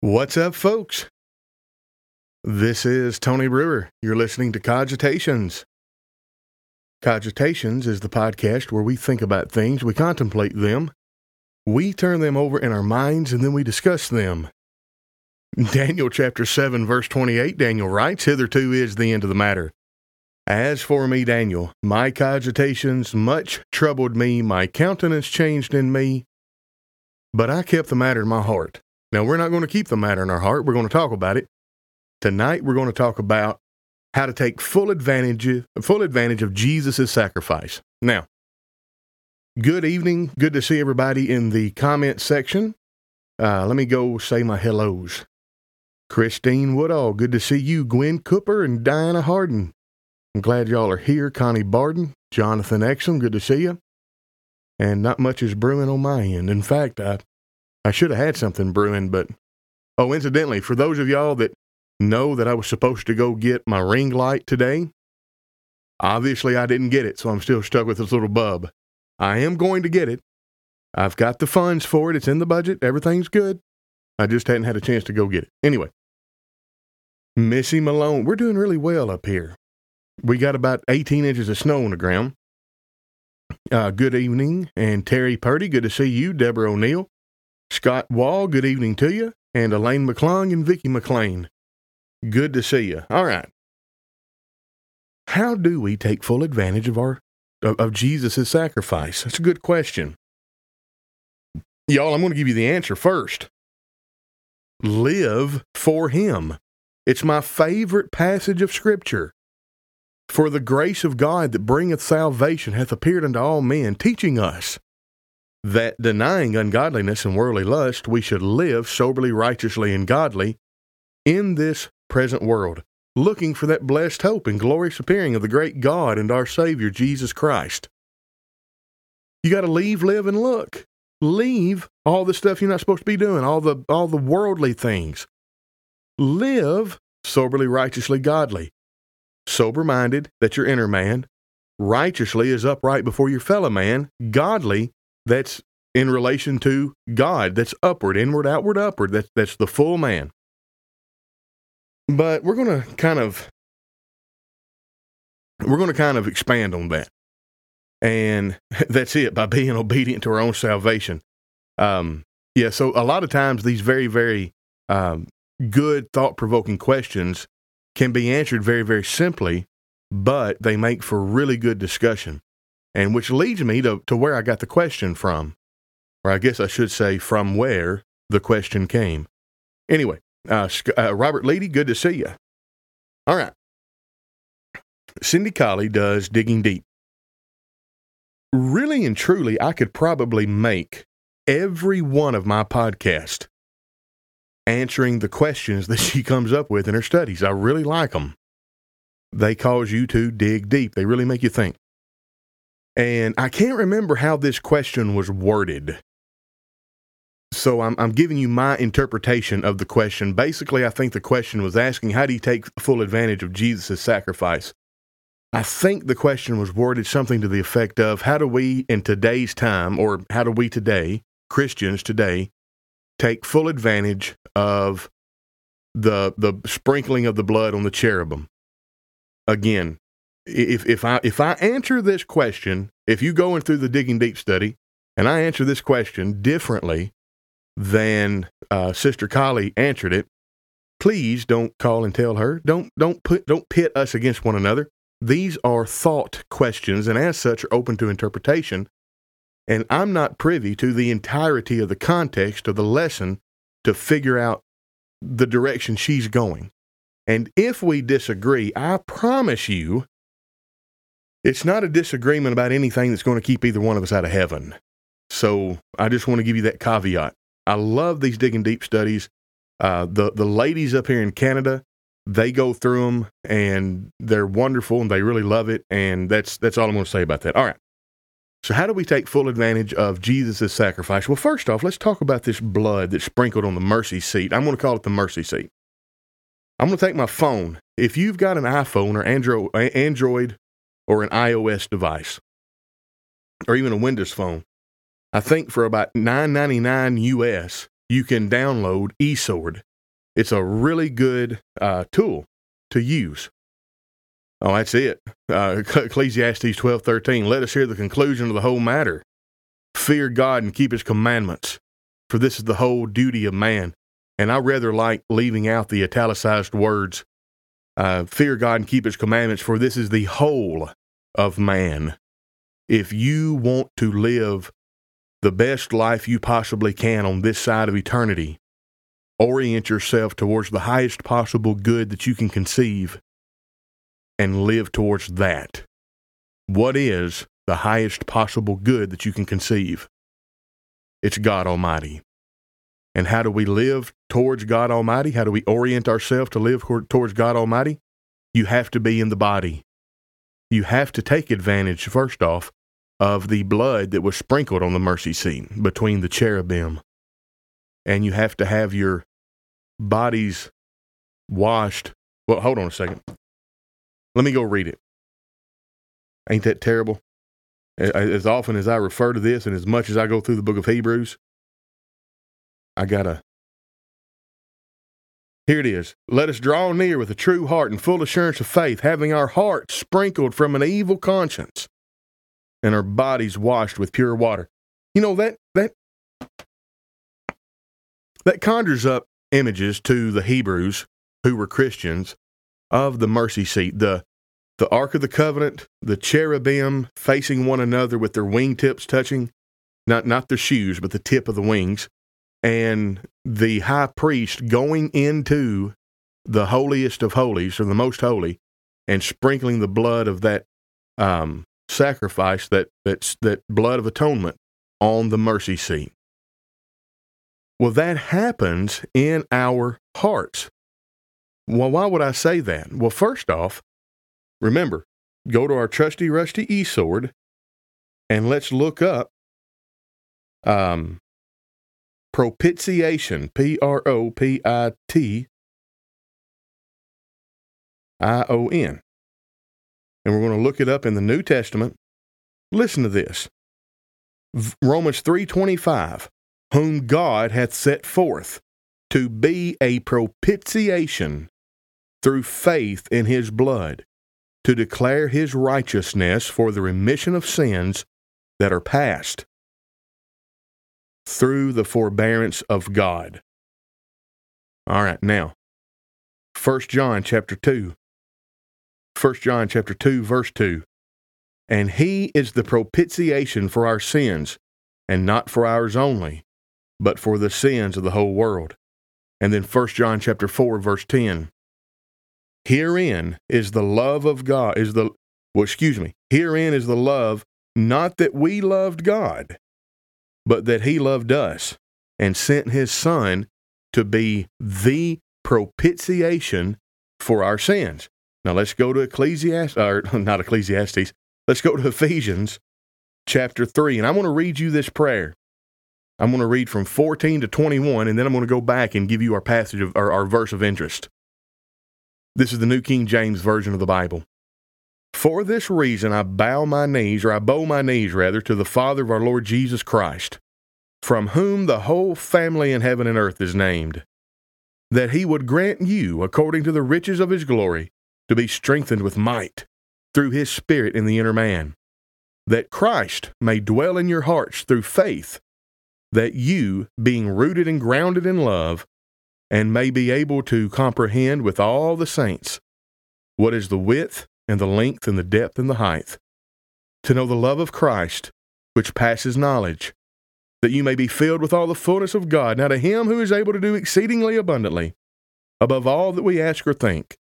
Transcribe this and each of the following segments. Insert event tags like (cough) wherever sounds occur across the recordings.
What's up, folks? This is Tony Brewer. You're listening to Cogitations. Cogitations is the podcast where we think about things, we contemplate them, we turn them over in our minds, and then we discuss them. Daniel chapter 7, verse 28, Daniel writes, Hitherto is the end of the matter. As for me, Daniel, my cogitations much troubled me, my countenance changed in me, but I kept the matter in my heart. Now, we're not going to keep the matter in our heart. We're going to talk about it. Tonight, we're going to talk about how to take full advantage, of, full advantage of Jesus' sacrifice. Now, good evening. Good to see everybody in the comment section. Uh, let me go say my hellos. Christine Woodall, good to see you. Gwen Cooper and Diana Harden. I'm glad y'all are here. Connie Barden, Jonathan Exum, good to see you. And not much is brewing on my end. In fact, I I should have had something brewing, but oh, incidentally, for those of y'all that know that I was supposed to go get my ring light today, obviously I didn't get it, so I'm still stuck with this little bub. I am going to get it. I've got the funds for it. It's in the budget. Everything's good. I just hadn't had a chance to go get it. Anyway, Missy Malone, we're doing really well up here. We got about 18 inches of snow on the ground. Uh, good evening, and Terry Purdy, good to see you. Deborah O'Neill, Scott Wall, good evening to you. And Elaine McClung and Vicki McLean, good to see you. All right. How do we take full advantage of our of, of Jesus' sacrifice? That's a good question. Y'all, I'm going to give you the answer first. Live for Him. It's my favorite passage of Scripture. For the grace of God that bringeth salvation hath appeared unto all men, teaching us that denying ungodliness and worldly lust, we should live soberly, righteously, and godly in this present world, looking for that blessed hope and glorious appearing of the great God and our Savior, Jesus Christ. You got to leave, live, and look. Leave all the stuff you're not supposed to be doing, all the all the worldly things. Live soberly, righteously, godly. Sober minded, that's your inner man. Righteously is upright before your fellow man. Godly that's in relation to God. That's upward, inward, outward, upward. That's that's the full man. But we're going to kind of we're going to kind of expand on that, and (laughs) that's it by being (laughs) obedient to our own salvation. Um, yeah. So a lot of times these very very um, good thought provoking questions can be answered very very simply, but they make for really good discussion and which leads me to, to where I got the question from, or I guess I should say from where the question came. Anyway, uh, uh, Robert Leedy, good to see you. All right. Cindy Colley does Digging Deep. Really and truly, I could probably make every one of my podcasts answering the questions that she comes up with in her studies. I really like them. They cause you to dig deep, they really make you think. And I can't remember how this question was worded. So I'm, I'm giving you my interpretation of the question. Basically, I think the question was asking, how do you take full advantage of Jesus' sacrifice? I think the question was worded something to the effect of, how do we in today's time, or how do we today, Christians today, take full advantage of the the sprinkling of the blood on the cherubim? Again, if if I if I answer this question, if you go in through the digging deep study, and I answer this question differently than uh, Sister Colley answered it, please don't call and tell her. Don't don't put don't pit us against one another. These are thought questions, and as such, are open to interpretation. And I'm not privy to the entirety of the context of the lesson to figure out the direction she's going. And if we disagree, I promise you it's not a disagreement about anything that's going to keep either one of us out of heaven. So I just want to give you that caveat. I love these digging deep studies. Uh, the the ladies up here in Canada, they go through them and they're wonderful and they really love it. And that's that's all I'm going to say about that. All right. So how do we take full advantage of Jesus' sacrifice? Well, first off, let's talk about this blood that's sprinkled on the mercy seat. I'm going to call it the mercy seat. I'm going to take my phone. If you've got an iPhone or Android, Android or an iOS device or even a Windows phone, I think for about $9.99 US, you can download eSword. It's a really good uh, tool to use. Oh, that's it. Uh, (laughs) Ecclesiastes twelve thirteen. Let us hear the conclusion of the whole matter. Fear God and keep his commandments, for this is the whole duty of man. And I rather like leaving out the italicized words uh, fear God and keep his commandments, for this is the whole of man. If you want to live the best life you possibly can on this side of eternity, orient yourself towards the highest possible good that you can conceive and live towards that. What is the highest possible good that you can conceive? It's God Almighty. And how do we live towards God Almighty? How do we orient ourselves to live towards God Almighty? You have to be in the body. You have to take advantage, first off, of the blood that was sprinkled on the mercy seat between the cherubim. And you have to have your bodies washed. Well, hold on a second. Let me go read it. Ain't that terrible? As often as I refer to this and as much as I go through the book of Hebrews, I gotta. Here it is. Let us draw near with a true heart and full assurance of faith, having our hearts sprinkled from an evil conscience and our bodies washed with pure water. You know that that that conjures up images to the Hebrews who were Christians of the mercy seat, the the Ark of the Covenant, the cherubim facing one another with their wingtips touching, not not their shoes, but the tip of the wings, and the high priest going into the holiest of holies or the most holy and sprinkling the blood of that um, sacrifice that that's that blood of atonement on the mercy seat. Well that happens in our hearts. Well why would i say that? Well first off remember go to our trusty rusty e-sword and let's look up um, propitiation, P R O P I T I O N. And we're going to look it up in the New Testament. Listen to this. Romans 3:25, whom God hath set forth to be a propitiation through faith in his blood, to declare his righteousness for the remission of sins that are past through the forbearance of God. All right, now, 1 John chapter 2. 1 John chapter 2 verse 2. And he is the propitiation for our sins, and not for ours only, but for the sins of the whole world. And then 1 John chapter 4 verse 10. Herein is the love of God is the well excuse me. Herein is the love not that we loved God, but that he loved us and sent his son to be the propitiation for our sins. Now let's go to Ecclesiastes, or (laughs) not Ecclesiastes, let's go to Ephesians chapter 3. And I want to read you this prayer. I'm going to read from 14 to 21, and then I'm going to go back and give you our passage of our, our verse of interest. This is the New King James Version of the Bible. For this reason I bow my knees, or I bow my knees rather, to the Father of our Lord Jesus Christ, from whom the whole family in heaven and earth is named, that he would grant you, according to the riches of his glory, to be strengthened with might through his Spirit in the inner man, that Christ may dwell in your hearts through faith, that you, being rooted and grounded in love, and may be able to comprehend with all the saints what is the width and the length and the depth and the height, to know the love of Christ, which passes knowledge, that you may be filled with all the fullness of God. Now to him who is able to do exceedingly abundantly, above all that we ask or think,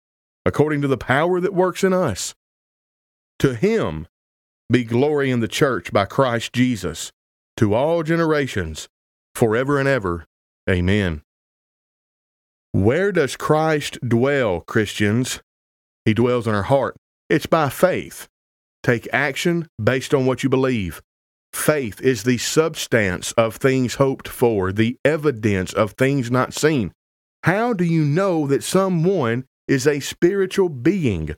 according to the power that works in us. To him be glory in the church by Christ Jesus, to all generations, forever and ever. Amen. Where does Christ dwell, Christians? He dwells in our heart. It's by faith. Take action based on what you believe. Faith is the substance of things hoped for, the evidence of things not seen. How do you know that someone is a spiritual being?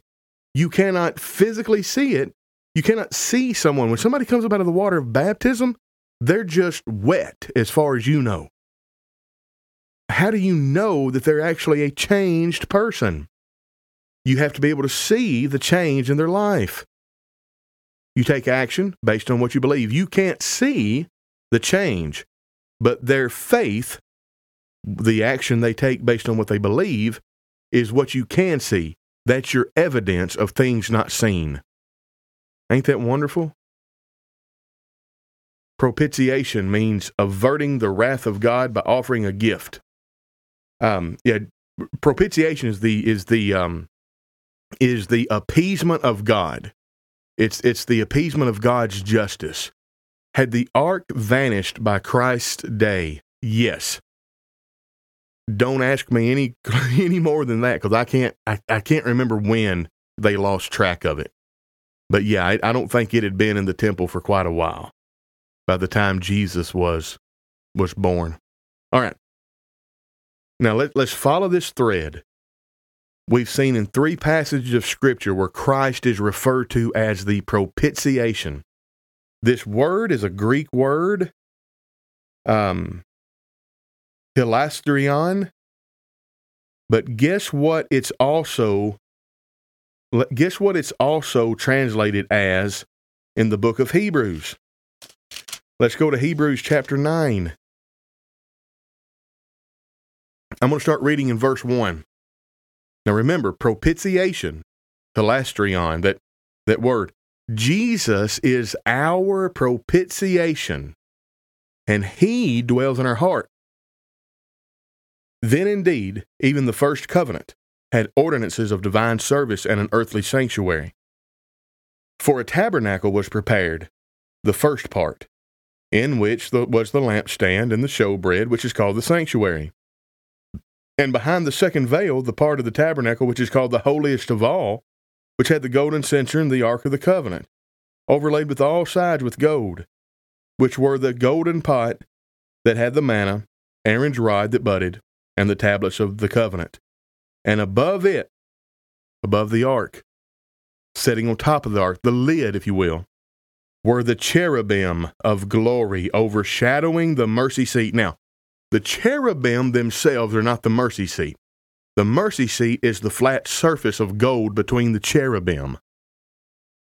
You cannot physically see it. You cannot see someone. When somebody comes up out of the water of baptism, they're just wet as far as you know. how do you know that they're actually a changed person? You have to be able to see the change in their life. You take action based on what you believe. You can't see the change, but their faith, the action they take based on what they believe, is what you can see. That's your evidence of things not seen. Ain't that wonderful? Propitiation means averting the wrath of God by offering a gift. Um, yeah, propitiation is the is the um, is the appeasement of God. It's it's the appeasement of God's justice. Had the ark vanished by Christ's day? Yes. Don't ask me any (laughs) any more than that because I can't I, I can't remember when they lost track of it. But yeah, I, I don't think it had been in the temple for quite a while by the time Jesus was was born. All right. Now let, let's follow this thread. We've seen in three passages of Scripture where Christ is referred to as the propitiation. This word is a Greek word, um, hilasterion. But guess what? It's also guess what? It's also translated as in the book of Hebrews. Let's go to Hebrews chapter 9. I'm going to start reading in verse 1. Now remember, propitiation, hilasterion, that, that word. Jesus is our propitiation, and he dwells in our heart. Then indeed, even the first covenant had ordinances of divine service and an earthly sanctuary. For a tabernacle was prepared, the first part, in which was the lampstand and the showbread, which is called the sanctuary. And behind the second veil, the part of the tabernacle which is called the holiest of all, which had the golden censer and the ark of the covenant, overlaid with all sides with gold, which were the golden pot that had the manna, Aaron's rod that budded, and the tablets of the covenant. And above it, above the ark, sitting on top of the ark, the lid, if you will, were the cherubim of glory overshadowing the mercy seat. Now, the cherubim themselves are not the mercy seat. The mercy seat is the flat surface of gold between the cherubim.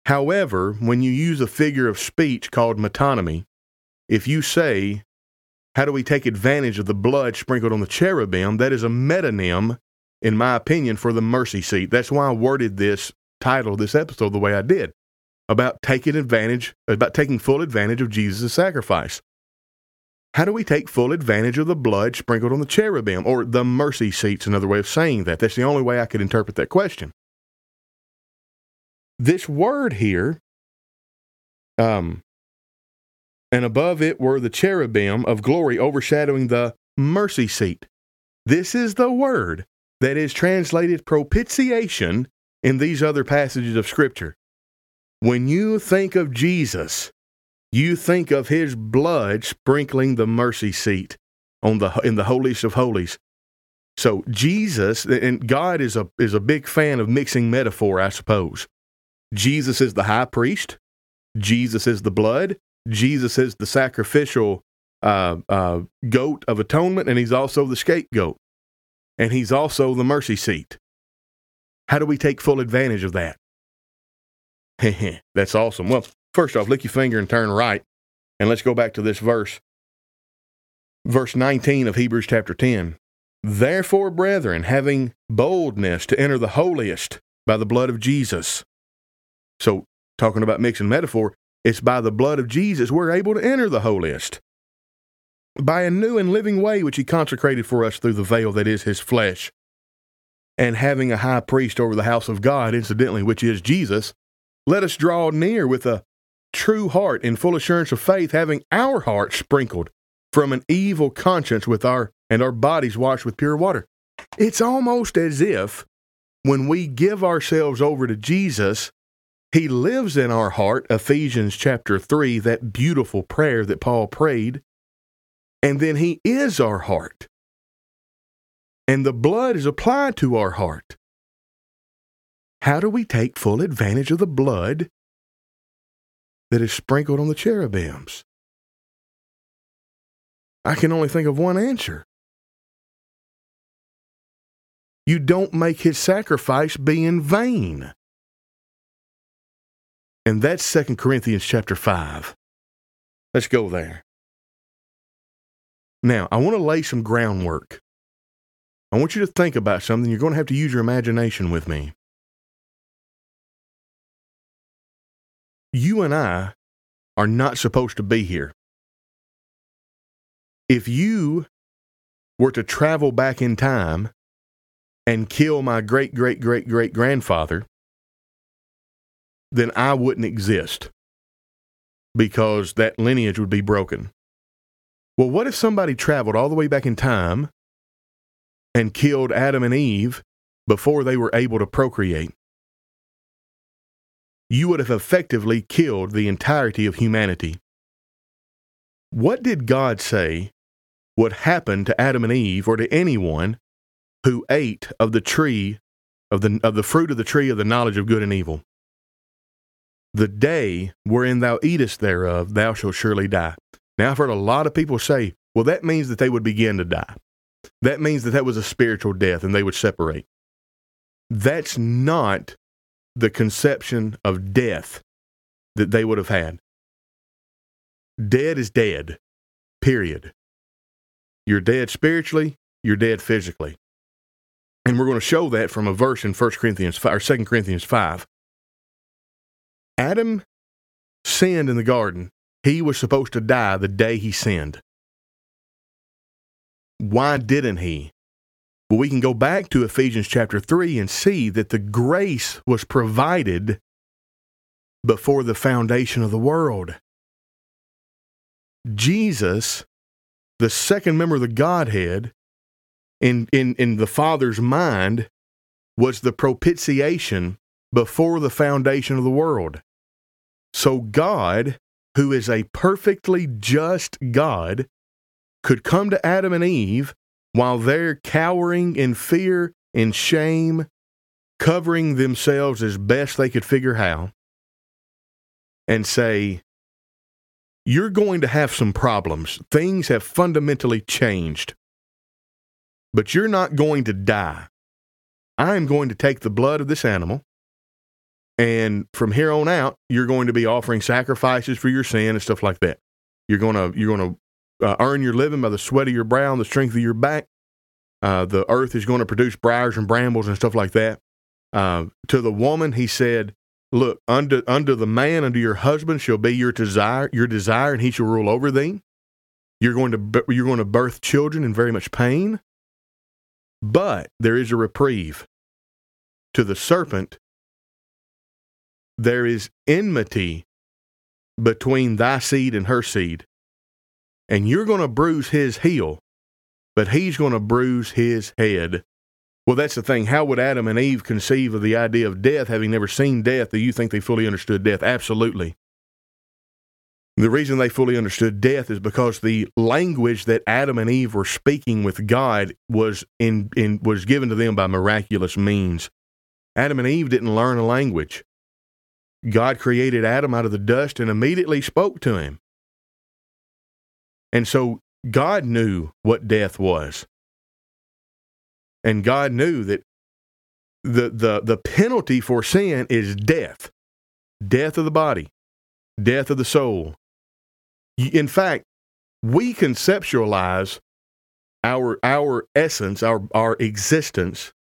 However, when you use a figure of speech called metonymy, if you say, How do we take advantage of the blood sprinkled on the cherubim? that is a metonym, in my opinion, for the mercy seat. That's why I worded this title, this episode, the way I did about taking advantage, about taking full advantage of Jesus' sacrifice. How do we take full advantage of the blood sprinkled on the cherubim, or the mercy seat's another way of saying that? That's the only way I could interpret that question. This word here, um, and above it were the cherubim of glory overshadowing the mercy seat. This is the word that is translated propitiation in these other passages of Scripture. When you think of Jesus, you think of his blood sprinkling the mercy seat on the in the holiest of holies. So Jesus and God is a is a big fan of mixing metaphor, I suppose. Jesus is the high priest. Jesus is the blood. Jesus is the sacrificial uh, uh, goat of atonement, and he's also the scapegoat, and he's also the mercy seat. How do we take full advantage of that? (laughs) That's awesome. Well, First off, lick your finger and turn right. And let's go back to this verse. Verse 19 of Hebrews chapter 10. Therefore, brethren, having boldness to enter the holiest by the blood of Jesus. So, talking about mixing metaphor, it's by the blood of Jesus we're able to enter the holiest. By a new and living way which he consecrated for us through the veil that is his flesh. And having a high priest over the house of God, incidentally, which is Jesus, let us draw near with a true heart in full assurance of faith, having our hearts sprinkled from an evil conscience with our and our bodies washed with pure water. It's almost as if when we give ourselves over to Jesus, he lives in our heart, Ephesians chapter 3, that beautiful prayer that Paul prayed, and then he is our heart. And the blood is applied to our heart. How do we take full advantage of the blood that is sprinkled on the cherubims? I can only think of one answer. you don't make his sacrifice be in vain. And that's 2 Corinthians chapter 5. Let's go there. Now, I want to lay some groundwork. I want you to think about something. You're going to have to use your imagination with me. You and I are not supposed to be here. If you were to travel back in time and kill my great great great great grandfather, then I wouldn't exist because that lineage would be broken. Well, what if somebody traveled all the way back in time and killed Adam and Eve before they were able to procreate? You would have effectively killed the entirety of humanity. What did God say would happen to Adam and Eve or to anyone who ate of the tree of the of the fruit of the tree of the knowledge of good and evil? The day wherein thou eatest thereof, thou shalt surely die. Now, I've heard a lot of people say, well, that means that they would begin to die. That means that that was a spiritual death and they would separate. That's not the conception of death that they would have had. Dead is dead, period. You're dead spiritually, you're dead physically. And we're going to show that from a verse in 1 Corinthians 5, or 2 Corinthians 5. Adam sinned in the garden. He was supposed to die the day he sinned. Why didn't he? Well, we can go back to Ephesians chapter 3 and see that the grace was provided before the foundation of the world. Jesus, the second member of the Godhead, in, in, in the Father's mind, was the propitiation before the foundation of the world. So God, who is a perfectly just God, could come to Adam and Eve while they're cowering in fear and shame, covering themselves as best they could figure how, and say, You're going to have some problems. Things have fundamentally changed. But you're not going to die. I am going to take the blood of this animal and from here on out, you're going to be offering sacrifices for your sin and stuff like that. You're going to you're going to uh, earn your living by the sweat of your brow and the strength of your back. Uh, the earth is going to produce briars and brambles and stuff like that. Uh, to the woman, he said, "Look, under under the man, under your husband, shall be your desire, your desire, and he shall rule over thee. You're going to you're going to birth children in very much pain, but there is a reprieve. To the serpent, there is enmity between thy seed and her seed. And you're going to bruise his heel, but he's going to bruise his head. Well, that's the thing. How would Adam and Eve conceive of the idea of death, having never seen death? Do you think they fully understood death? Absolutely. The reason they fully understood death is because the language that Adam and Eve were speaking with God was in, in was given to them by miraculous means. Adam and Eve didn't learn a language. God created Adam out of the dust and immediately spoke to him. And so God knew what death was. And God knew that the, the, the penalty for sin is death death of the body, death of the soul. In fact, we conceptualize our, our essence, our, our existence,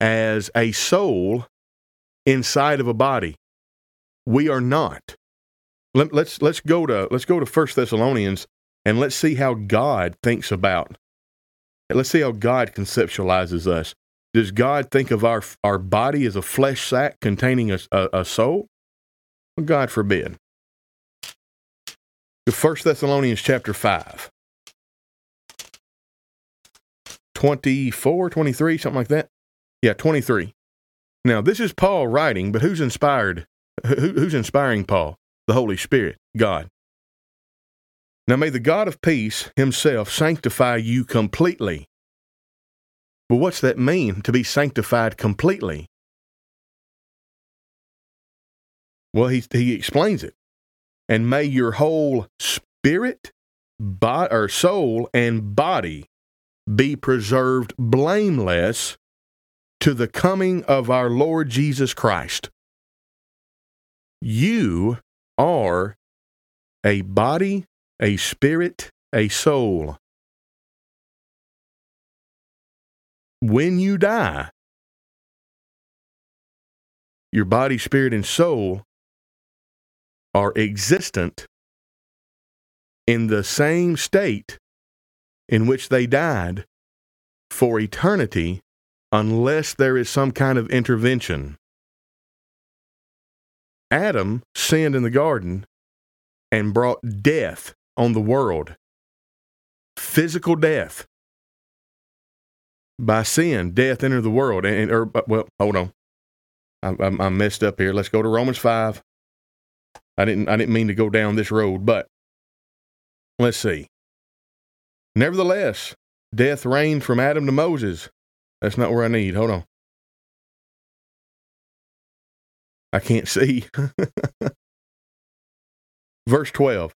as a soul inside of a body. We are not. Let, let's let's go to let's go to First Thessalonians and let's see how God thinks about. Let's see how God conceptualizes us. Does God think of our our body as a flesh sack containing a, a, a soul? Well, God forbid. First Thessalonians chapter 5. 24, 23, something like that. Yeah, 23. Now, this is Paul writing, but who's inspired who, who's inspiring Paul? The Holy Spirit, God. Now may the God of peace himself sanctify you completely. But what's that mean, to be sanctified completely? Well, he, he explains it. And may your whole spirit, or soul, and body be preserved blameless to the coming of our Lord Jesus Christ. You are a body, a spirit, a soul. When you die, your body, spirit, and soul are existent in the same state in which they died for eternity unless there is some kind of intervention. Adam sinned in the garden and brought death on the world, physical death. By sin, death entered the world. And, or, er, well, hold on. I, I, I messed up here. Let's go to Romans 5. I didn't, I didn't mean to go down this road, but let's see. Nevertheless, death reigned from Adam to Moses. That's not where I need. Hold on. I can't see. (laughs) Verse 12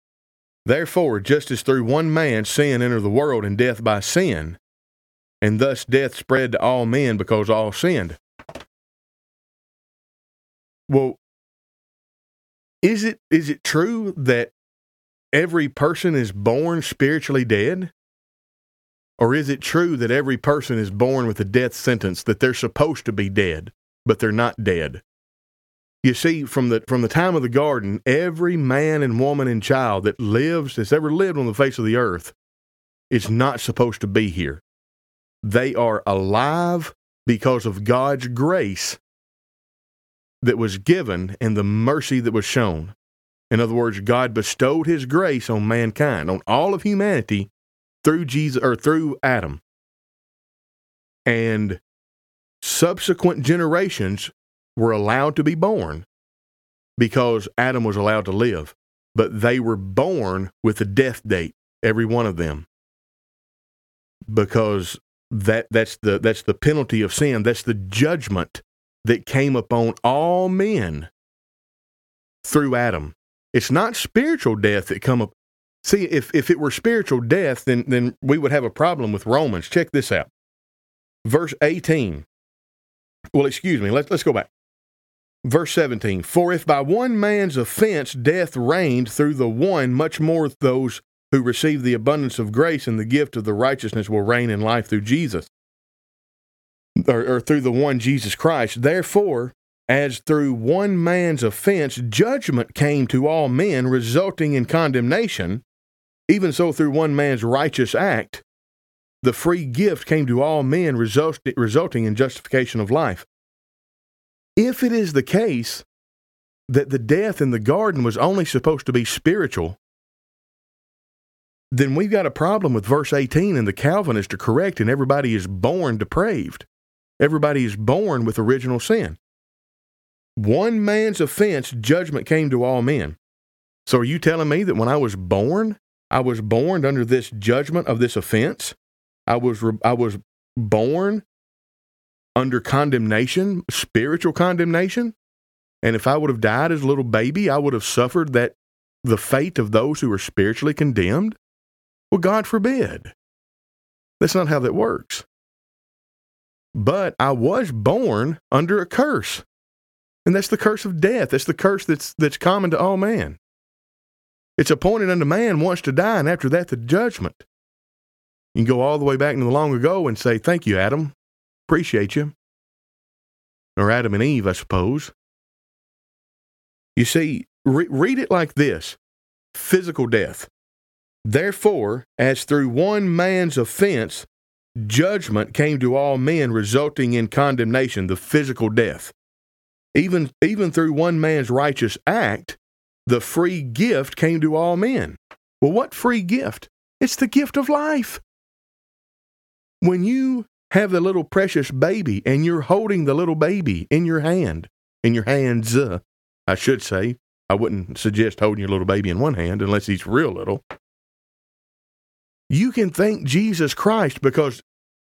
Therefore, just as through one man sin entered the world, and death by sin, and thus death spread to all men because all sinned. Well, is it is it true that every person is born spiritually dead? Or is it true that every person is born with a death sentence that they're supposed to be dead, but they're not dead? You see, from the from the time of the garden, every man and woman and child that lives, that's ever lived on the face of the earth, is not supposed to be here. They are alive because of God's grace that was given and the mercy that was shown. In other words, God bestowed his grace on mankind, on all of humanity through Jesus or through Adam. And subsequent generations were allowed to be born because Adam was allowed to live, but they were born with a death date, every one of them. Because that that's the that's the penalty of sin, that's the judgment that came upon all men through Adam. It's not spiritual death that come up. See, if, if it were spiritual death, then, then we would have a problem with Romans. Check this out. Verse 18. Well, excuse me, let's, let's go back. Verse 17 For if by one man's offense death reigned through the one, much more those who receive the abundance of grace and the gift of the righteousness will reign in life through Jesus, or, or through the one Jesus Christ. Therefore, as through one man's offense judgment came to all men, resulting in condemnation, even so through one man's righteous act, the free gift came to all men, resulting in justification of life. If it is the case that the death in the garden was only supposed to be spiritual, then we've got a problem with verse 18, and the Calvinists are correct, and everybody is born depraved. Everybody is born with original sin. One man's offense, judgment came to all men. So are you telling me that when I was born, I was born under this judgment of this offense? I was I was born under condemnation, spiritual condemnation. And if I would have died as a little baby, I would have suffered that the fate of those who are spiritually condemned? Well, God forbid. That's not how that works. But I was born under a curse. And that's the curse of death. That's the curse that's that's common to all man. It's appointed unto man once to die, and after that the judgment. You can go all the way back into the long ago and say, Thank you, Adam. Appreciate you. Or Adam and Eve, I suppose. You see, re- read it like this physical death. Therefore, as through one man's offense, judgment came to all men, resulting in condemnation, the physical death. Even, even through one man's righteous act, the free gift came to all men. Well, what free gift? It's the gift of life. When you have the little precious baby and you're holding the little baby in your hand, in your hands, uh, I should say. I wouldn't suggest holding your little baby in one hand unless he's real little. You can thank Jesus Christ because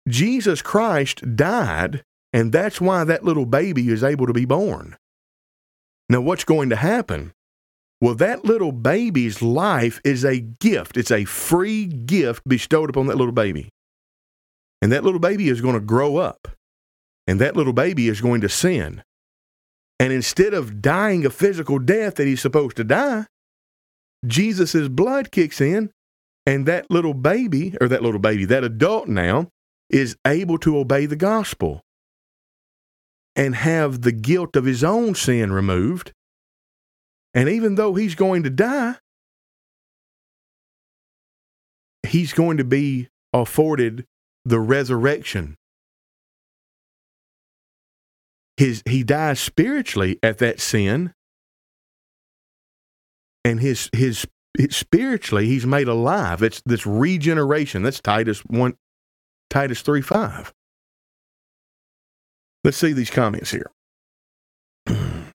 Jesus Christ died, and that's why that little baby is able to be born. Now, what's going to happen? Well, that little baby's life is a gift. It's a free gift bestowed upon that little baby. And that little baby is going to grow up And that little baby is going to sin. And instead of dying a physical death that he's supposed to die, Jesus' blood kicks in, and that little baby, or that little baby, that adult now, is able to obey the gospel and have the guilt of his own sin removed. And even though he's going to die, he's going to be afforded the resurrection. His, he dies spiritually at that sin, and his, his, spiritually he's made alive. It's this regeneration. That's Titus one, Titus three five. Let's see these comments here. (clears throat)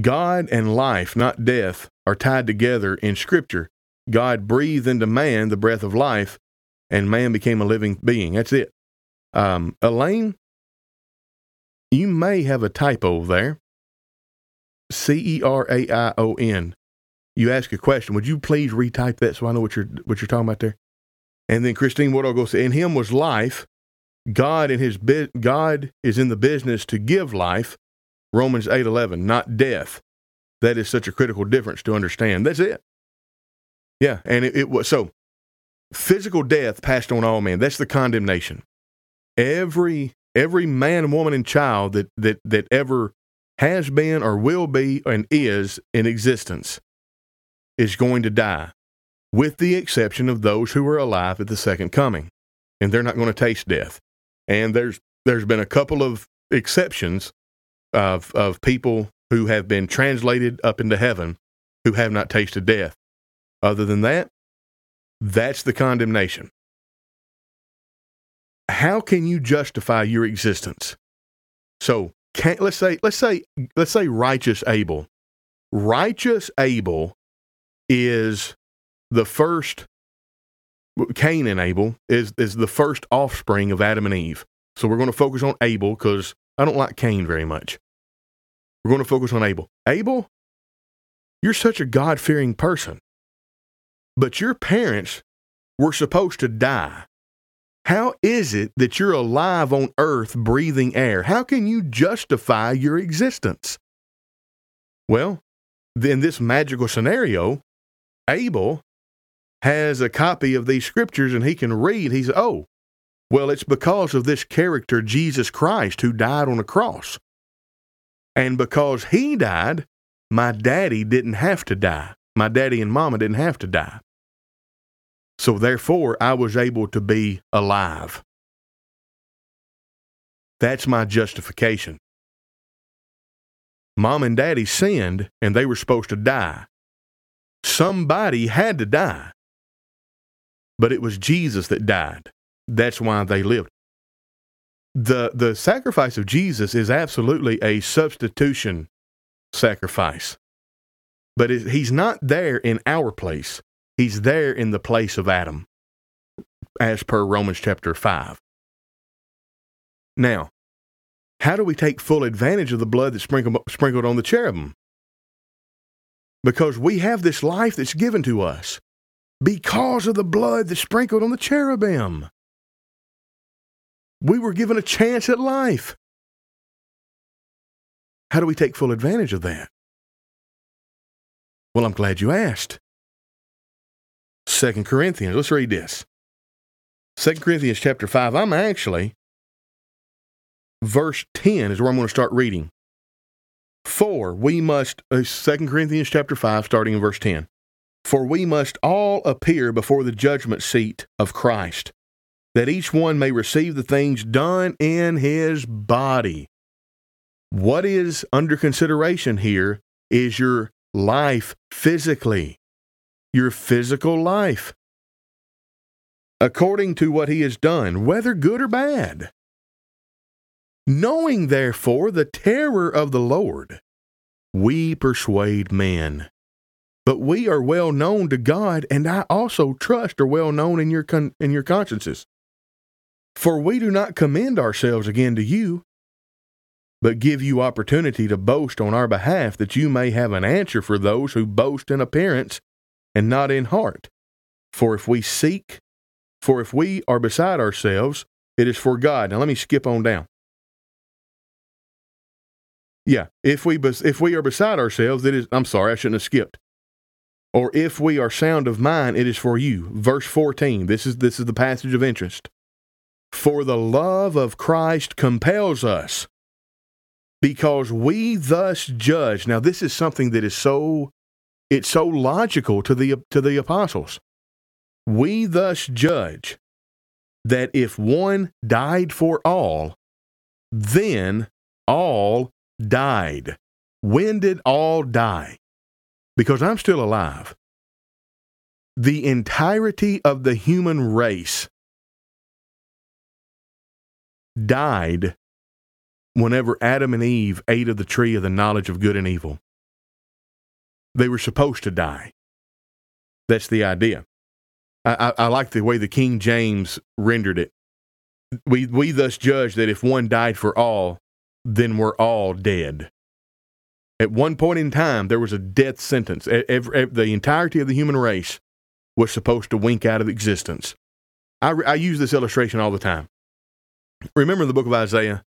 God and life, not death, are tied together in Scripture. God breathed into man the breath of life, and man became a living being. That's it. Um, Elaine, you may have a typo there. C E R A I O N. You ask a question. Would you please retype that so I know what you're what you're talking about there? And then Christine Woodall goes, in him was life. God in his bi- God is in the business to give life. Romans eight eleven, not death. That is such a critical difference to understand. That's it. Yeah, and it, it was so physical death passed on all men. That's the condemnation. Every every man, woman, and child that that that ever has been or will be and is in existence is going to die, with the exception of those who are alive at the second coming, and they're not going to taste death. And there's there's been a couple of exceptions of of people who have been translated up into heaven who have not tasted death. Other than that, that's the condemnation. How can you justify your existence? So, can, let's say let's say let's say righteous Abel. Righteous Abel is the first Cain and Abel is is the first offspring of Adam and Eve. So we're going to focus on Abel because I don't like Cain very much. We're going to focus on Abel. Abel, you're such a God fearing person. But your parents were supposed to die. How is it that you're alive on earth breathing air? How can you justify your existence? Well, in this magical scenario, Abel has a copy of these scriptures and he can read. He's, oh, well, it's because of this character, Jesus Christ, who died on a cross. And because he died, my daddy didn't have to die. My daddy and mama didn't have to die. So therefore, I was able to be alive. That's my justification. Mom and daddy sinned and they were supposed to die. Somebody had to die. But it was Jesus that died. That's why they lived. The, the sacrifice of Jesus is absolutely a substitution sacrifice. But it, he's not there in our place. He's there in the place of Adam, as per Romans chapter 5. Now, how do we take full advantage of the blood that's sprinkled, sprinkled on the cherubim? Because we have this life that's given to us because of the blood that's sprinkled on the cherubim. We were given a chance at life. How do we take full advantage of that? Well, I'm glad you asked. Second Corinthians. Let's read this. Second Corinthians chapter 5. I'm actually, verse 10 is where I'm going to start reading. For we must, uh, Second Corinthians chapter 5, starting in verse 10. For we must all appear before the judgment seat of Christ, that each one may receive the things done in his body. What is under consideration here is your life physically your physical life according to what he has done, whether good or bad. Knowing, therefore, the terror of the Lord, we persuade men. But we are well known to God, and I also trust are well known in your, con- in your consciences. For we do not commend ourselves again to you, but give you opportunity to boast on our behalf, that you may have an answer for those who boast in appearance and not in heart. For if we seek, for if we are beside ourselves, it is for God. Now let me skip on down. Yeah, if we if we are beside ourselves, it is. I'm sorry, I shouldn't have skipped. Or if we are sound of mind, it is for you. Verse 14. This is this is the passage of interest. For the love of Christ compels us, because we thus judge. Now, this is something that is so it's so logical to the to the apostles. We thus judge that if one died for all, then all died. When did all die? Because I'm still alive. The entirety of the human race died whenever Adam and Eve ate of the tree of the knowledge of good and evil. They were supposed to die. That's the idea. I, I, I like the way the King James rendered it. We, we thus judge that if one died for all, then we're all dead. At one point in time, there was a death sentence. Every, every, the entirety of the human race was supposed to wink out of existence. I, I use this illustration all the time. Remember the book of Isaiah,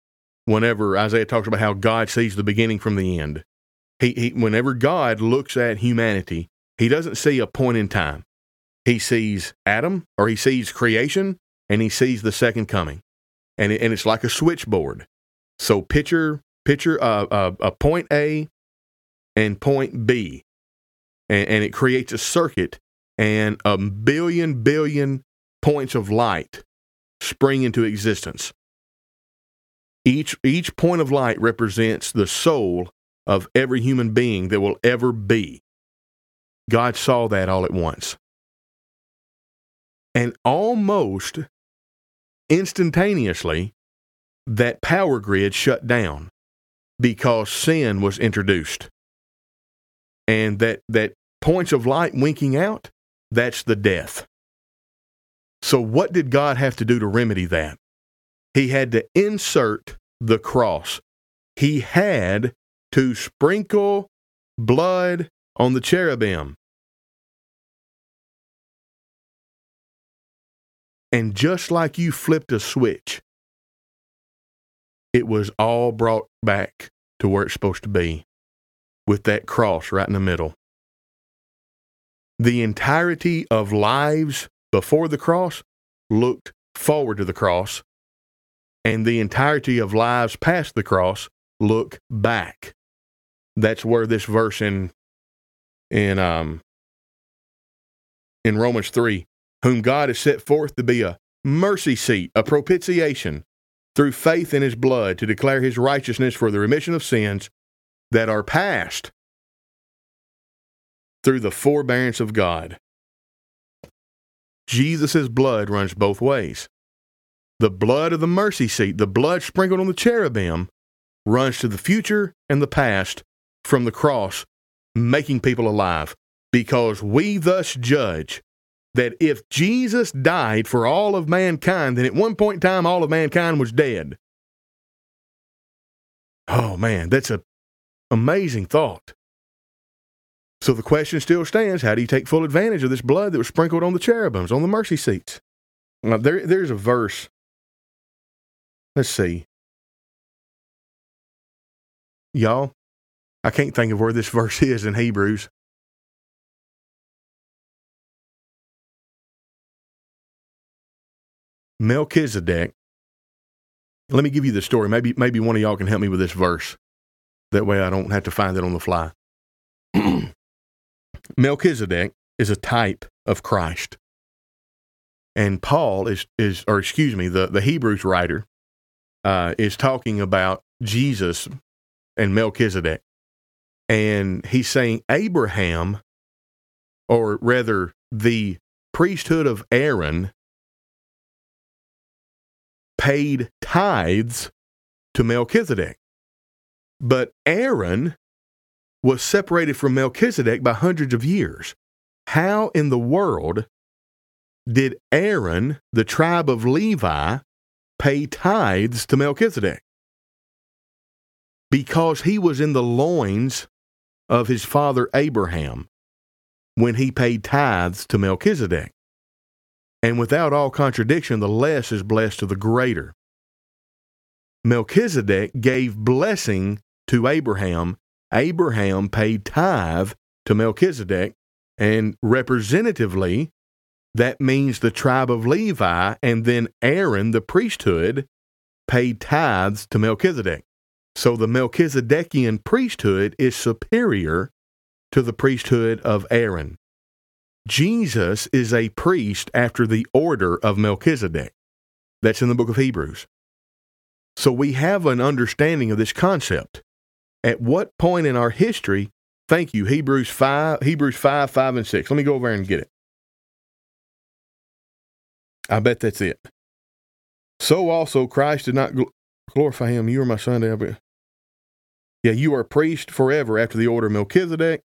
whenever Isaiah talks about how God sees the beginning from the end. He, he, whenever God looks at humanity, he doesn't see a point in time. He sees Adam, or he sees creation, and he sees the second coming, and it, and it's like a switchboard. So picture picture uh, uh, a point A and point B, and, and it creates a circuit, and a billion billion points of light spring into existence. Each each point of light represents the soul of every human being that will ever be. God saw that all at once. And almost instantaneously, that power grid shut down because sin was introduced. And that, that points of light winking out, that's the death. So, what did God have to do to remedy that? He had to insert the cross. He had to sprinkle blood on the cherubim. And just like you flipped a switch, it was all brought back to where it's supposed to be with that cross right in the middle. The entirety of lives before the cross looked forward to the cross, and the entirety of lives past the cross look back. That's where this verse in in um in Romans 3, whom God has set forth to be a mercy seat, a propitiation through faith in his blood to declare his righteousness for the remission of sins that are past through the forbearance of God. Jesus' blood runs both ways. The blood of the mercy seat, the blood sprinkled on the cherubim, runs to the future and the past from the cross, making people alive. Because we thus judge that if Jesus died for all of mankind, then at one point in time, all of mankind was dead. Oh man, that's a amazing thought. So the question still stands: How do you take full advantage of this blood that was sprinkled on the cherubims, on the mercy seats? Now, there, there's a verse. Let's see, y'all. I can't think of where this (laughs) verse is in Hebrews. Melchizedek. Let me give you the story. Maybe maybe one of y'all can help me with this verse. That way I don't have to find it on the fly. (clears throat) Melchizedek is a type of Christ. And Paul is is or excuse me, the, the Hebrews writer uh, is talking about Jesus and Melchizedek. And he's saying Abraham, or rather the priesthood of Aaron, paid tithes to Melchizedek. But Aaron was separated from Melchizedek by hundreds of years. How in the world did Aaron, the tribe of Levi, pay tithes to Melchizedek? Because he was in the loins of his father Abraham when he paid tithes to Melchizedek. And without all contradiction, the less is blessed to the greater. Melchizedek gave blessing to Abraham, Abraham paid tithe to Melchizedek, and representatively, that means the tribe of Levi, and then Aaron, the priesthood, paid tithes to Melchizedek. So the Melchizedekian priesthood is superior to the priesthood of Aaron. Jesus is a priest after the order of Melchizedek. That's in the book of Hebrews. So we have an understanding of this concept. At what point in our history, thank you, Hebrews 5, Hebrews 5, 5, and 6. Let me go over and get it. I bet that's it. So also Christ did not glorify him. You are my son. Yeah, you are priest forever after the order of Melchizedek.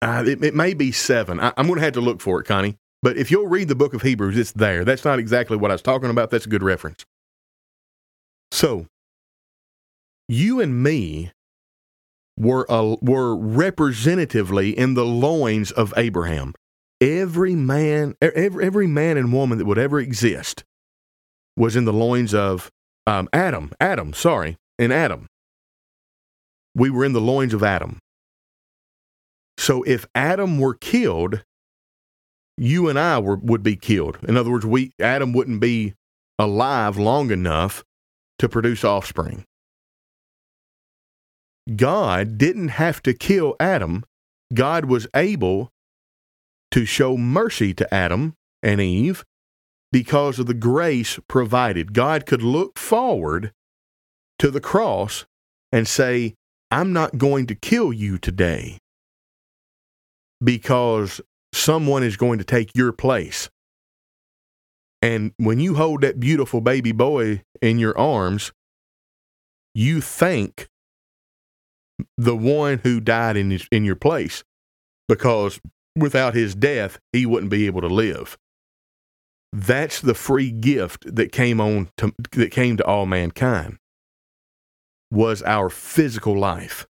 Uh, it, it, may be seven. I, am going to have to look for it, Connie. But if you'll read the book of Hebrews, it's there. That's not exactly what I was talking about. That's a good reference. So, you and me were, uh, were representatively in the loins of Abraham. Every man, every, every man and woman that would ever exist was in the loins of um, Adam. Adam, sorry, in Adam. We were in the loins of Adam. So if Adam were killed, you and I were, would be killed. In other words, we Adam wouldn't be alive long enough to produce offspring. God didn't have to kill Adam. God was able to show mercy to Adam and Eve because of the grace provided. God could look forward to the cross and say, I'm not going to kill you today because someone is going to take your place. And when you hold that beautiful baby boy in your arms, you thank the one who died in his, in your place because without his death he wouldn't be able to live. That's the free gift that came on to, that came to all mankind was our physical life.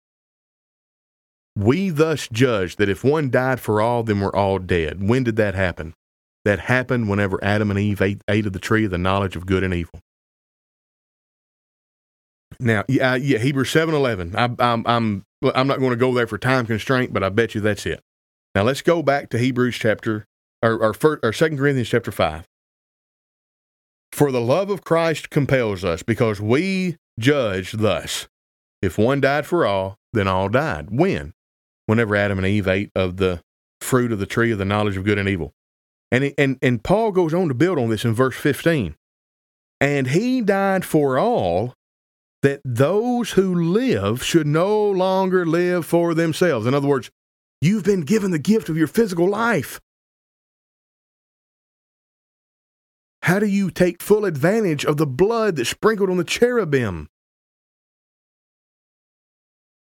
We thus judge that if one died for all, then we're all dead. When did that happen? That happened whenever Adam and Eve ate, ate of the tree of the knowledge of good and evil. Now, yeah, yeah Hebrews seven eleven. I'm I'm I'm not going to go there for time constraint, but I bet you that's it. Now let's go back to Hebrews chapter or or, first, or Second Corinthians chapter five. For the love of Christ compels us, because we judge thus: if one died for all, then all died. When? whenever Adam and Eve ate of the fruit of the tree of the knowledge of good and evil. And, and, and Paul goes on to build on this in verse 15. And he died for all that those who live should no longer live for themselves. In other words, you've been given the gift of your physical life. How do you take full advantage of the blood that sprinkled on the cherubim?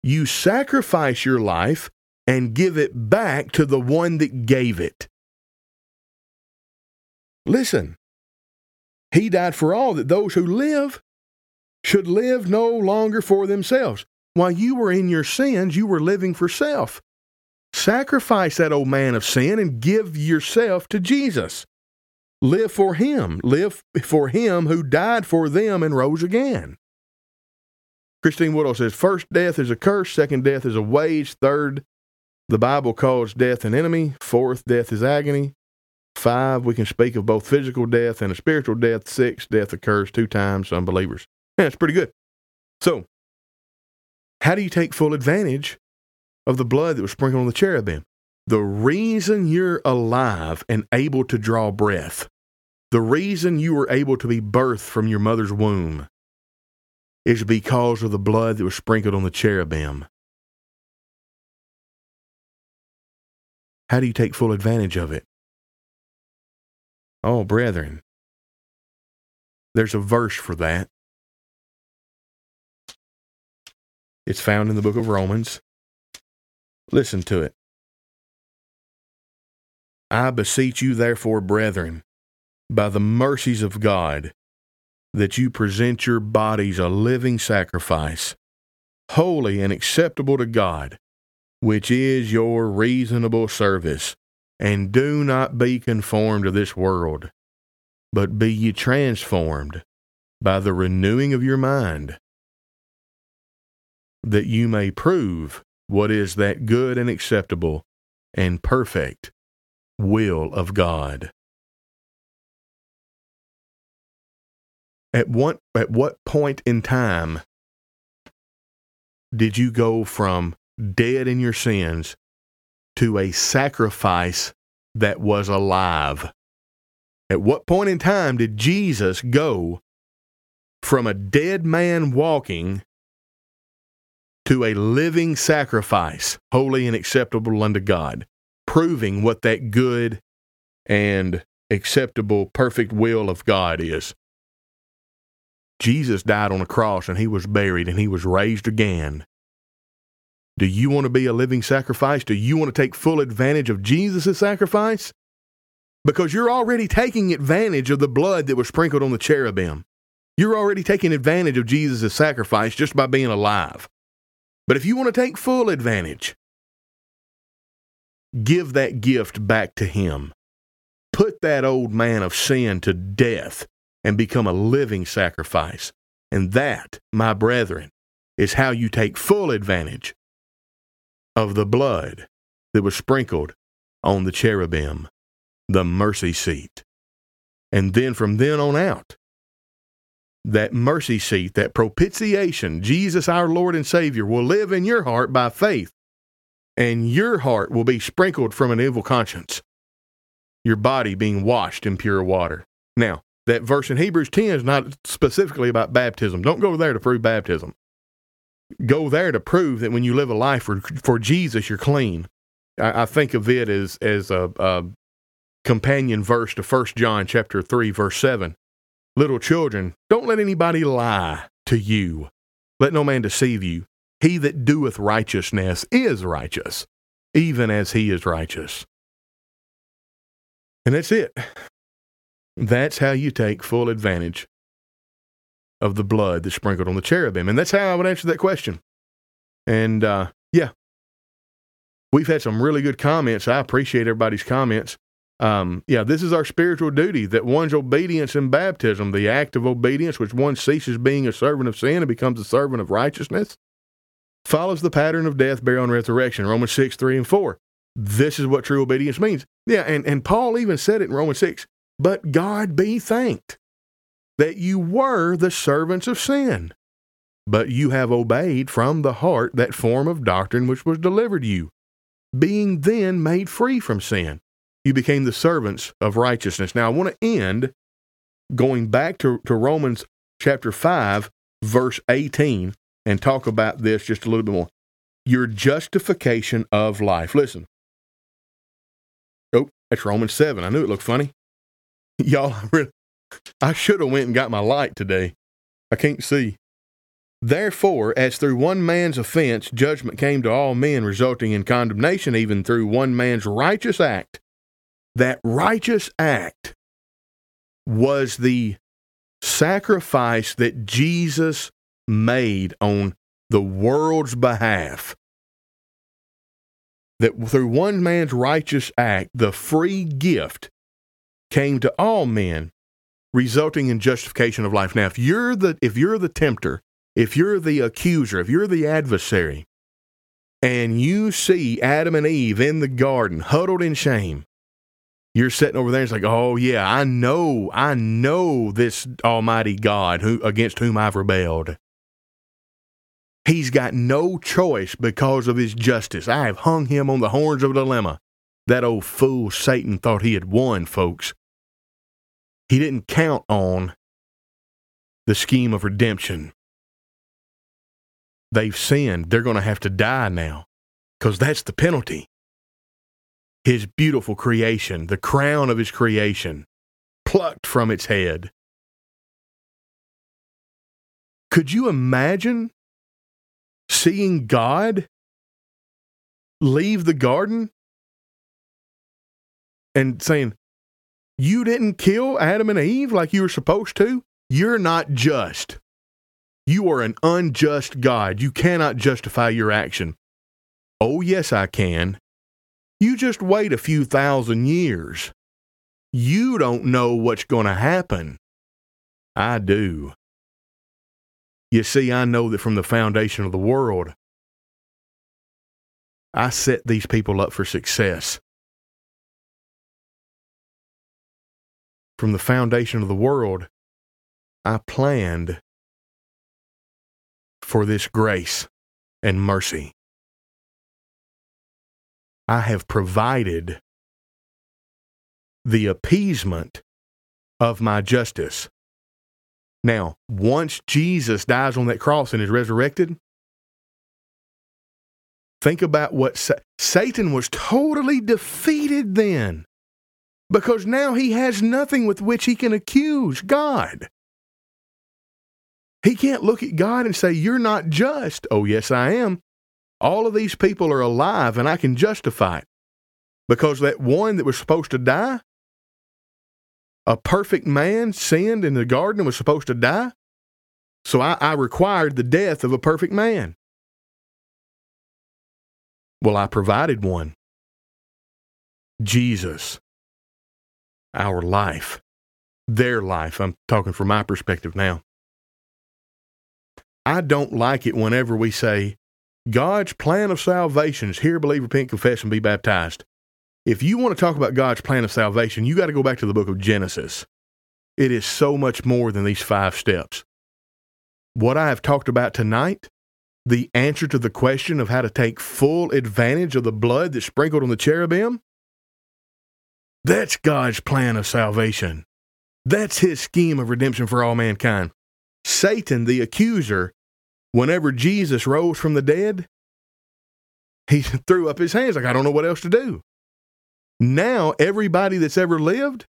you sacrifice your life and give it back to the one that gave it. Listen, he died for all that those who live should live no longer for themselves. While you were in your sins, you were living for self. Sacrifice that old man of sin and give yourself to Jesus. Live for him. Live for him who died for them and rose again. Christine Woodall says, first death is a curse, second death is a wage, third, the Bible calls death an enemy, fourth, death is agony. Five, we can speak of both physical death and a spiritual death. Six, death occurs two times to unbelievers. Yeah, it's pretty good. So, how do you take full advantage of the blood that was sprinkled on the cherubim? The reason you're alive and able to draw breath, the reason you were able to be birthed from your mother's womb, is because of the blood that was sprinkled on the cherubim. How do you take full advantage of it? Oh, brethren, there's a verse for that. It's found in the book of Romans. Listen to it. I beseech you, therefore, brethren, by the mercies of God, that you present your bodies a living sacrifice, holy and acceptable to God, which is your reasonable service. And do not be conformed to this world, but be ye transformed by the renewing of your mind, that you may prove what is that good and acceptable and perfect will of God. At what, at what point in time did you go from dead in your sins to a sacrifice that was alive? At what point in time did Jesus go from a dead man walking to a living sacrifice, holy and acceptable unto God, proving what that good and acceptable, perfect will of God is? Jesus died on a cross and he was buried and he was raised again. Do you want to be a living sacrifice? Do you want to take full advantage of Jesus' sacrifice? Because you're already taking advantage of the blood that was sprinkled on the cherubim. You're already taking advantage of Jesus' sacrifice just by being alive. But if you want to take full advantage, give that gift back to Him. Put that old man of sin to death and become a living sacrifice. And that, my brethren, is how you take full advantage of the blood that was sprinkled on the cherubim, the mercy seat. And then from then on out, that mercy seat, that propitiation, Jesus our Lord and Savior, will live in your heart by faith, and your heart will be sprinkled from an evil conscience, your body being washed in pure water. Now, that verse in Hebrews 10 is not specifically about baptism. Don't go there to prove baptism. Go there to prove that when you live a life for, for Jesus, you're clean. I, I think of it as, as a, a companion verse to 1 John chapter 3, verse 7. Little children, don't let anybody lie to you. Let no man deceive you. He that doeth righteousness is righteous, even as he is righteous. And that's it. That's how you take full advantage of the blood that's sprinkled on the cherubim. And that's how I would answer that question. And uh, yeah, we've had some really good comments. I appreciate everybody's comments. Um, yeah, this is our spiritual duty that one's obedience in baptism, the act of obedience, which one ceases being a servant of sin and becomes a servant of righteousness, follows the pattern of death, burial, and resurrection. Romans 6, 3, and 4. This is what true obedience means. Yeah, and, and Paul even said it in Romans 6 but God be thanked that you were the servants of sin, but you have obeyed from the heart that form of doctrine which was delivered you. Being then made free from sin, you became the servants of righteousness. Now, I want to end going back to, to Romans chapter 5, verse 18, and talk about this just a little bit more. Your justification of life. Listen. Oh, that's Romans 7. I knew it looked funny. (laughs) Y'all, I really, I should have went and got my light today. I can't see. Therefore, as through one man's offense judgment came to all men, resulting in condemnation, even through one man's righteous act, that righteous act was the sacrifice that Jesus made on the world's behalf. That through one man's righteous act, the free gift came to all men, resulting in justification of life. Now, if you're the if you're the tempter, if you're the accuser, if you're the adversary, and you see Adam and Eve in the garden huddled in shame, you're sitting over there and it's like, oh yeah, I know, I know this Almighty God who against whom I've rebelled. He's got no choice because of his justice. I have hung him on the horns of a dilemma. That old fool Satan thought he had won, folks. He didn't count on the scheme of redemption. They've sinned. They're going to have to die now because that's the penalty. His beautiful creation, the crown of his creation, plucked from its head. Could you imagine seeing God leave the garden and saying, you didn't kill Adam and Eve like you were supposed to, you're not just. You are an unjust God. You cannot justify your action. Oh, yes, I can. You just wait a few thousand years. You don't know what's going to happen. I do. You see, I know that from the foundation of the world, I set these people up for success. From the foundation of the world, I planned for this grace and mercy. I have provided the appeasement of my justice. Now, once Jesus dies on that cross and is resurrected, think about what Sa- Satan was totally defeated then because now he has nothing with which he can accuse God. He can't look at God and say, You're not just. Oh, yes, I am. All of these people are alive and I can justify it. Because that one that was supposed to die, a perfect man sinned in the garden and was supposed to die. So I, I required the death of a perfect man. Well, I provided one Jesus, our life, their life. I'm talking from my perspective now. I don't like it whenever we say, God's plan of salvation is hear, believe, repent, confess, and be baptized. If you want to talk about God's plan of salvation, you got to go back to the book of Genesis. It is so much more than these five steps. What I have talked about tonight, the answer to the question of how to take full advantage of the blood that's sprinkled on the cherubim, that's God's plan of salvation. That's his scheme of redemption for all mankind. Satan, the accuser, whenever Jesus rose from the dead, he (laughs) threw up his hands like, I don't know what else to do. Now, everybody that's ever lived,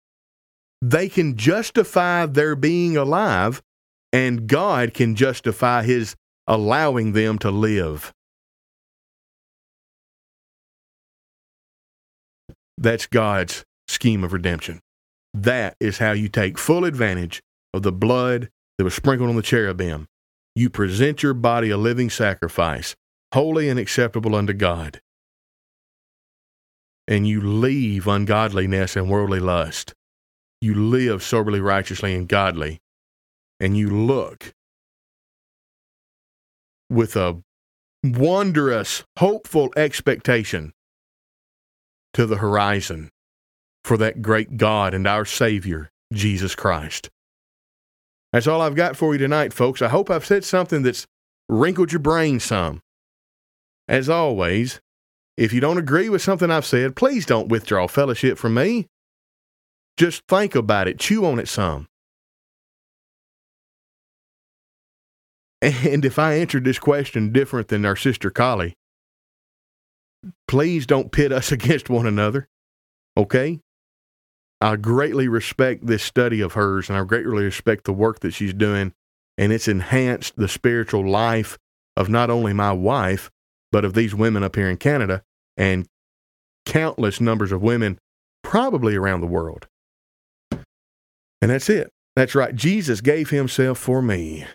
they can justify their being alive, and God can justify his allowing them to live. That's God's scheme of redemption. That is how you take full advantage of the blood that was sprinkled on the cherubim. You present your body a living sacrifice, holy and acceptable unto God. And you leave ungodliness and worldly lust. You live soberly, righteously, and godly. And you look with a wondrous, hopeful expectation to the horizon for that great God and our Savior, Jesus Christ. That's all I've got for you tonight, folks. I hope I've said something that's wrinkled your brain some. As always, if you don't agree with something I've said, please don't withdraw fellowship from me. Just think about it, chew on it some. And if I answered this question different than our sister Collie, please don't pit us (laughs) against one another. Okay? I greatly respect this study of hers, and I greatly respect the work that she's doing. And it's enhanced the spiritual life of not only my wife, but of these women up here in Canada and countless numbers of women probably around the world. And that's it. That's right. Jesus gave himself for me.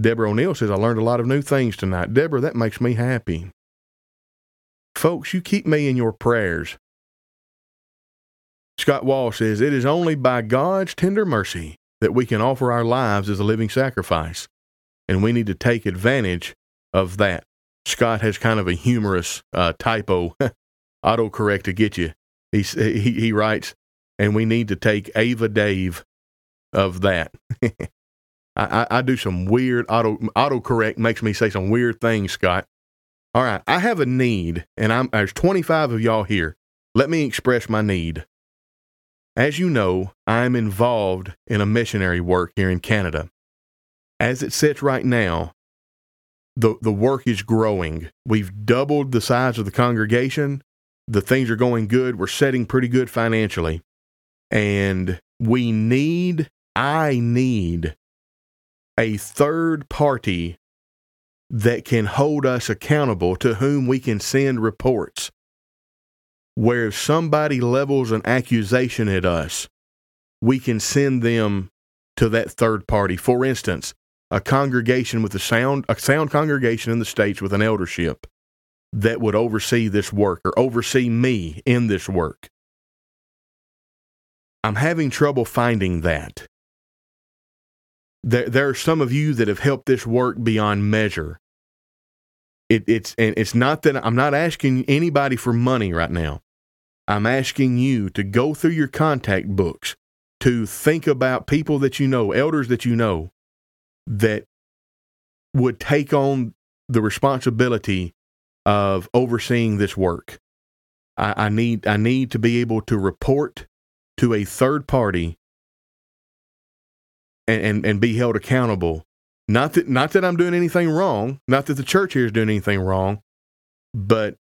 Deborah O'Neill says, I learned a lot of new things tonight. Deborah, that makes me happy. Folks, you keep me in your prayers. Scott Wall says, It is only by God's tender mercy that we can offer our lives as a living sacrifice, and we need to take advantage of that. Scott has kind of a humorous uh, typo (laughs) autocorrect to get you. He, he, he writes, and we need to take Ava Dave of that. (laughs) I, I, do some weird auto autocorrect makes me say some weird things, Scott. All right, I have a need, and I'm there's 25 of y'all here. Let me express my need. As you know, I am involved in a missionary work here in Canada. As it sits right now, the, the work is growing. We've doubled the size of the congregation. The things are going good. We're setting pretty good financially. And we need, I need a third party that can hold us accountable to whom we can send reports where if somebody levels an accusation at us, we can send them to that third party. For instance, a congregation with a sound a sound congregation in the states with an eldership that would oversee this work or oversee me in this work. I'm having trouble finding that. There, there are some of you that have helped this work beyond measure. It, it's and it's not that I'm not asking anybody for money right now. I'm asking you to go through your contact books, to think about people that you know, elders that you know, that would take on the responsibility of overseeing this work. I, I need I need to be able to report to a third party and, and, and be held accountable. Not that not that I'm doing anything wrong, not that the church here is doing anything wrong, but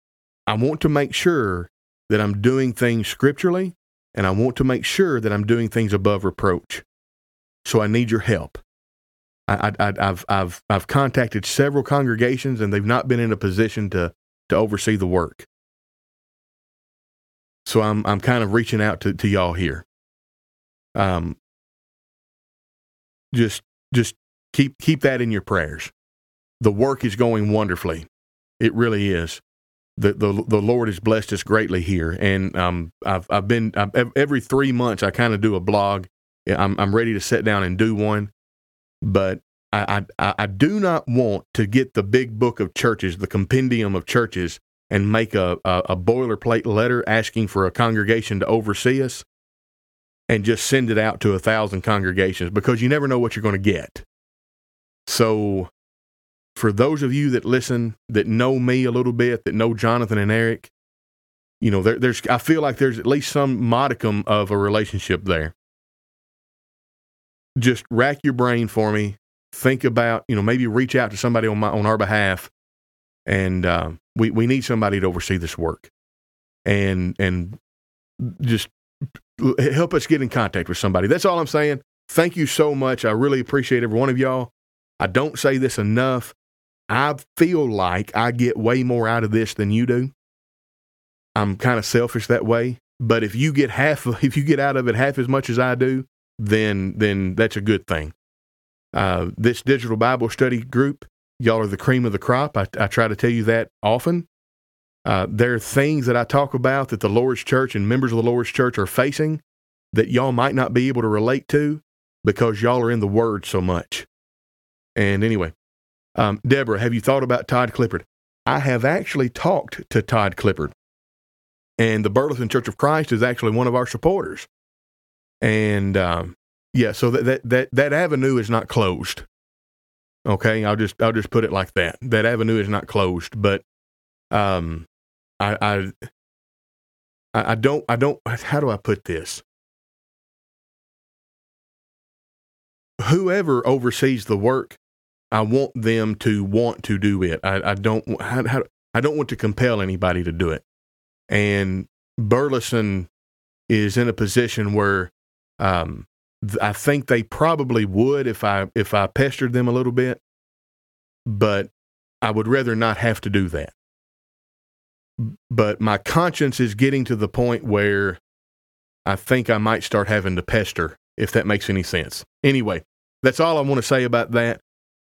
I want to make sure that I'm doing things scripturally and I want to make sure that I'm doing things above reproach. So I need your help. I, have I've, I've contacted several congregations and they've not been in a position to, to oversee the work. So I'm, I'm kind of reaching out to, to y'all here. Um, just, just keep, keep that in your prayers. The work is going wonderfully. It really is the, the the Lord has blessed us greatly here, and um, I've I've been I've, every three months I kind of do a blog. I'm I'm ready to sit down and do one, but I, I I do not want to get the big book of churches, the compendium of churches, and make a, a, a boilerplate letter asking for a congregation to oversee us, and just send it out to a thousand congregations because you never know what you're going to get. So for those of you that listen, that know me a little bit, that know Jonathan and Eric, you know, there, there's I feel like there's at least some modicum of a relationship there. Just rack your brain for me. Think about, you know, maybe reach out to somebody on my on our behalf, and uh, we we need somebody to oversee this work, and and just help us get in contact with somebody. That's all I'm saying. Thank you so much. I really appreciate every one of y'all. I don't say this enough. I feel like I get way more out of this than you do. I'm kind of selfish that way. But if you get half, (laughs) if you get out of it half as much as I do, then then that's a good thing. Uh, this digital Bible study group, y'all are the cream of the crop. I, I try to tell you that often. Uh, there are things that I talk about that the Lord's church and members of the Lord's church are facing that y'all might not be able to relate to because y'all are in the Word so much. And anyway, um, Deborah, have you thought about Todd Clippard? I have actually talked to Todd Clippard, and the Burleson Church of Christ is actually one of our supporters. And um, yeah, so that, that that that avenue is not closed. Okay, I'll just I'll just put it like that. That avenue is not closed, but um, I I I don't I don't how do I put this? Whoever oversees the work I want them to want to do it. I, I don't how, I don't want to compel anybody to do it. And Burleson is in a position where um, I think they probably would if I if I pestered them a little bit, but I would rather not have to do that. But my conscience is getting to the point where I think I might start having to pester, if that makes any sense. Anyway, that's all I want to say about that.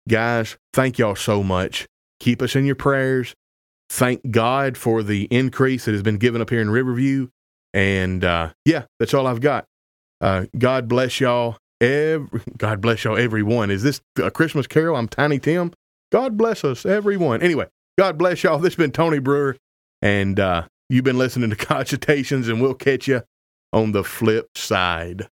Guys, thank y'all so much. Keep us in your prayers. Thank God for the increase that has been given up here in Riverview. And uh, yeah, that's all I've got. Uh, God bless y'all. Every, God bless y'all, everyone. Is this a Christmas carol? I'm Tiny Tim. God bless us, everyone. Anyway, God bless y'all. (laughs) This has been Tony Brewer, and uh, you've been listening to (laughs) Cogitations, and we'll catch you on the flip side.